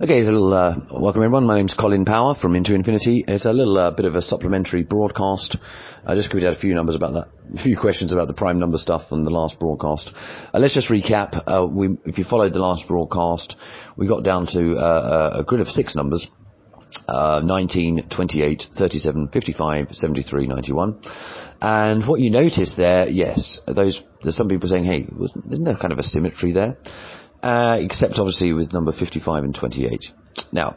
Okay, it's a little, uh, welcome everyone. My name's Colin Power from In2Infinity. It's a little uh, bit of a supplementary broadcast. I just we had a few numbers about that, a few questions about the prime number stuff on the last broadcast. Uh, let's just recap. Uh, we, if you followed the last broadcast, we got down to uh, a grid of six numbers. Uh, 19, 28, 37, 55, 73, 91. And what you notice there, yes, those, there's some people saying, hey, isn't there kind of a symmetry there? Uh, except obviously with number 55 and 28. Now,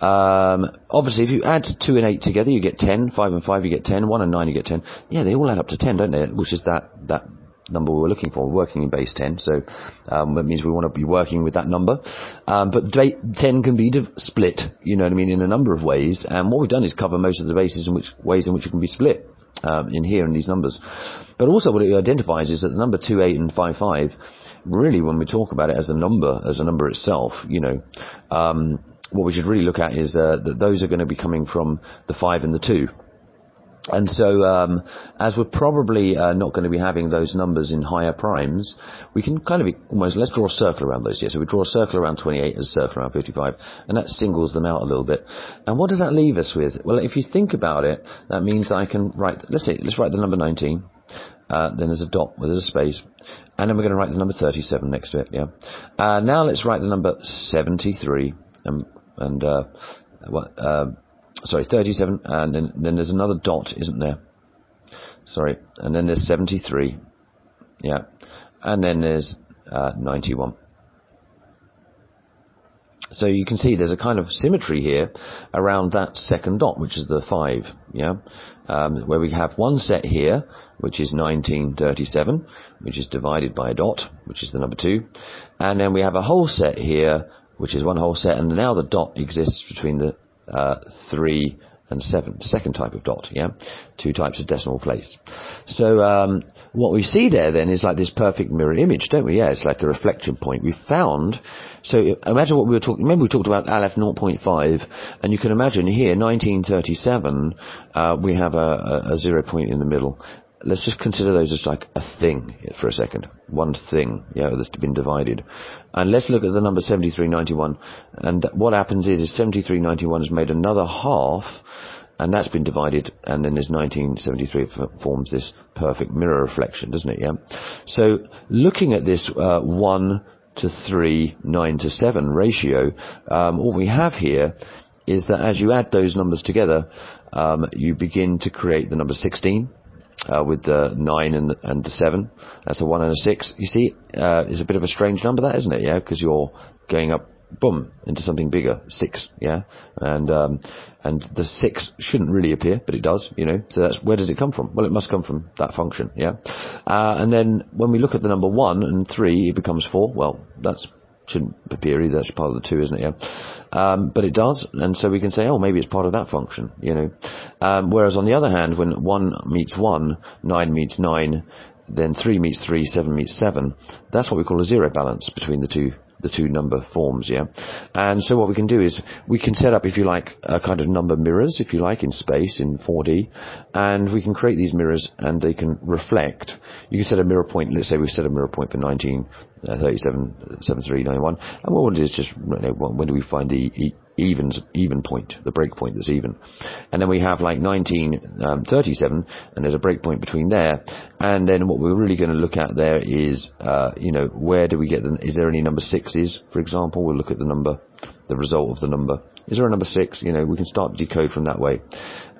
um, obviously, if you add 2 and 8 together, you get 10. 5 and 5, you get 10. 1 and 9, you get 10. Yeah, they all add up to 10, don't they? Which is that, that number we were looking for, working in base 10. So um, that means we want to be working with that number. Um, but 10 can be split, you know what I mean, in a number of ways. And what we've done is cover most of the bases in which ways in which it can be split. Um, in here in these numbers. But also what it identifies is that the number 2, 8 and 5, 5 really when we talk about it as a number, as a number itself, you know, um, what we should really look at is uh, that those are going to be coming from the 5 and the 2. And so, um, as we're probably uh, not going to be having those numbers in higher primes, we can kind of almost let's draw a circle around those here. So we draw a circle around 28, and a circle around 55, and that singles them out a little bit. And what does that leave us with? Well, if you think about it, that means I can write. Let's let's write the number 19. Uh, then there's a dot with a space, and then we're going to write the number 37 next to it. Yeah. Uh, now let's write the number 73, and, and uh, what? Sorry, 37, and then, then there's another dot, isn't there? Sorry, and then there's 73. Yeah, and then there's uh, 91. So you can see there's a kind of symmetry here around that second dot, which is the 5, yeah? Um, where we have one set here, which is 1937, which is divided by a dot, which is the number 2. And then we have a whole set here, which is one whole set, and now the dot exists between the uh, 3 and 7, second type of dot, yeah? Two types of decimal place. So, um, what we see there then is like this perfect mirror image, don't we? Yeah, it's like a reflection point. We found, so imagine what we were talking, remember we talked about Aleph 0.5, and you can imagine here, 1937, uh, we have a, a, a zero point in the middle. Let's just consider those as like a thing for a second. One thing, yeah, that's been divided. And let's look at the number 7391. And what happens is, is 7391 has made another half, and that's been divided, and then there's 1973 forms this perfect mirror reflection, doesn't it? Yeah. So looking at this uh, one to three, nine to seven ratio, um, what we have here is that as you add those numbers together, um, you begin to create the number 16. Uh, with the 9 and the, and the 7. That's a 1 and a 6. You see, uh, it's a bit of a strange number that, isn't it? Yeah, because you're going up boom, into something bigger, six, yeah? And, um, and the six shouldn't really appear, but it does, you know? So that's, where does it come from? Well, it must come from that function, yeah? Uh, and then when we look at the number one and three, it becomes four. Well, that's, shouldn't appear either, that's part of the two, isn't it, yeah? Um, but it does, and so we can say, oh, maybe it's part of that function, you know? Um, whereas on the other hand, when one meets one, nine meets nine, then 3 meets 3, 7 meets 7. That's what we call a zero balance between the two the two number forms, yeah? And so what we can do is we can set up, if you like, a kind of number mirrors, if you like, in space, in 4D, and we can create these mirrors and they can reflect. You can set a mirror point, let's say we set a mirror point for 19, uh, 37, 73, 91, and what we'll do is just, you know, when do we find the evens, even point, the break point that's even. And then we have like 1937, um, and there's a break point between there. And then what we're really going to look at there is, uh, you know, where do we get the, is there any number sixes, for example? We'll look at the number, the result of the number. Is there a number six? You know, we can start to decode from that way.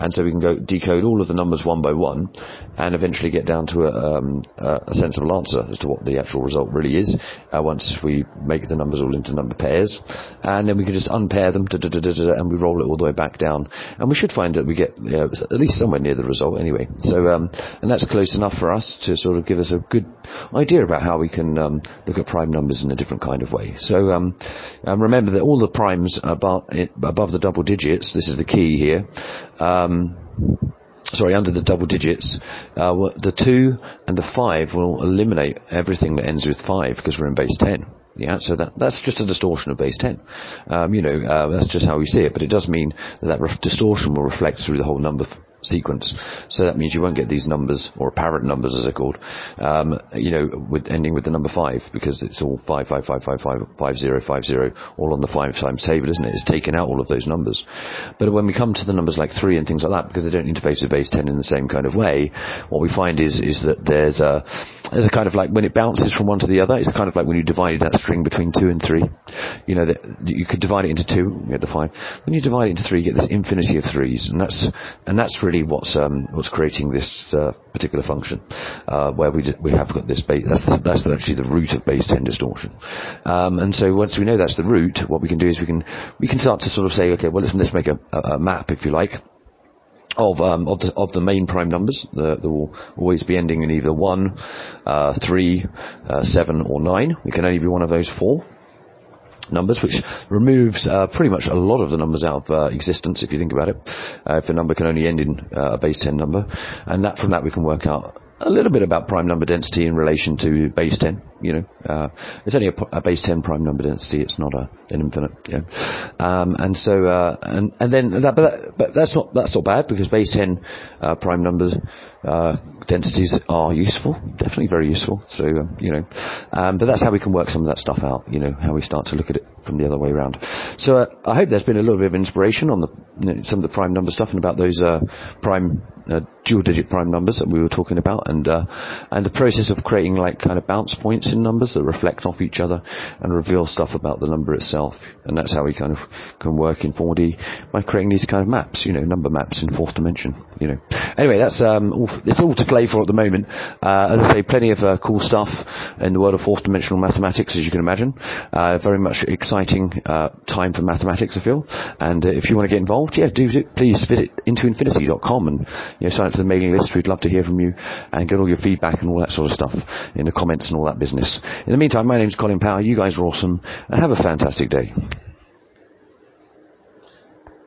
And so we can go decode all of the numbers one by one and eventually get down to a, um, a sensible answer as to what the actual result really is uh, once we make the numbers all into number pairs. And then we can just unpair them and we roll it all the way back down. And we should find that we get you know, at least somewhere near the result anyway. So, um, and that's close enough for us to sort of give us a good idea about how we can um, look at prime numbers in a different kind of way. So um, remember that all the primes above, above the double digits, this is the key here, um, sorry, under the double digits, uh, the 2 and the 5 will eliminate everything that ends with 5 because we're in base 10. Yeah, so that, that's just a distortion of base 10. Um, you know, uh, that's just how we see it, but it does mean that that distortion will reflect through the whole number sequence. So that means you won't get these numbers, or apparent numbers as they're called, um, you know, with ending with the number 5, because it's all 5, 5, 5, 5, 5, 5, 0, 0, all on the 5 times table, isn't it? It's taken out all of those numbers. But when we come to the numbers like 3 and things like that, because they don't interface with base 10 in the same kind of way, what we find is, is that there's a, there's a kind of like, when it bounces from one to the other, it's kind of like when you divided that string between 2 and 3. You know, you could divide it into 2, you get the 5. When you divide it into 3, you get this infinity of 3s, and that's, and that's really what's, um, what's creating this, uh, particular function, uh, where we, we have got this base, that's, the, that's actually the root of base 10 distortion. Um, and so once we know that's the root, what we can do is we can, we can start to sort of say, okay, well let's, let's make a, a, map, if you like, of um, of the of the main prime numbers. There will always be ending in either one, uh, three, uh, seven, or nine. We can only be one of those four numbers, which removes uh, pretty much a lot of the numbers out of uh, existence, if you think about it. Uh, if a number can only end in uh, a base 10 number, and that from that we can work out a little bit about prime number density in relation to base 10. You know, uh, it's only a, a, base 10 prime number density. It's not a, an infinite. Yeah. Um, and so, uh, and, and then that, but, that, but that's not, that's not bad because base 10, uh, prime numbers, uh, densities are useful. Definitely very useful. So, um, you know, um, but that's how we can work some of that stuff out. You know, how we start to look at it from the other way around. So, uh, I hope there's been a little bit of inspiration on the, some of the prime number stuff and about those, uh, prime, dual digit prime numbers that we were talking about and, and the process of creating like kind of bounce points in numbers that reflect off each other and reveal stuff about the number itself. And that's how we kind of can work in 4D by creating these kind of maps, you know, number maps in fourth dimension, you know. Anyway, that's, um, all, it's all to play for at the moment. Uh, as I say, plenty of uh, cool stuff in the world of fourth dimensional mathematics, as you can imagine. Uh, very much exciting, uh, time for mathematics, I feel. And uh, if you want to get involved, yeah, do it. Please visit in2infinity.com and, you know, sign up to the mailing list. We'd love to hear from you and get all your feedback and all that sort of stuff in the comments and all that business. In the meantime, my name's Colin Power. You guys are awesome and have a fantastic day.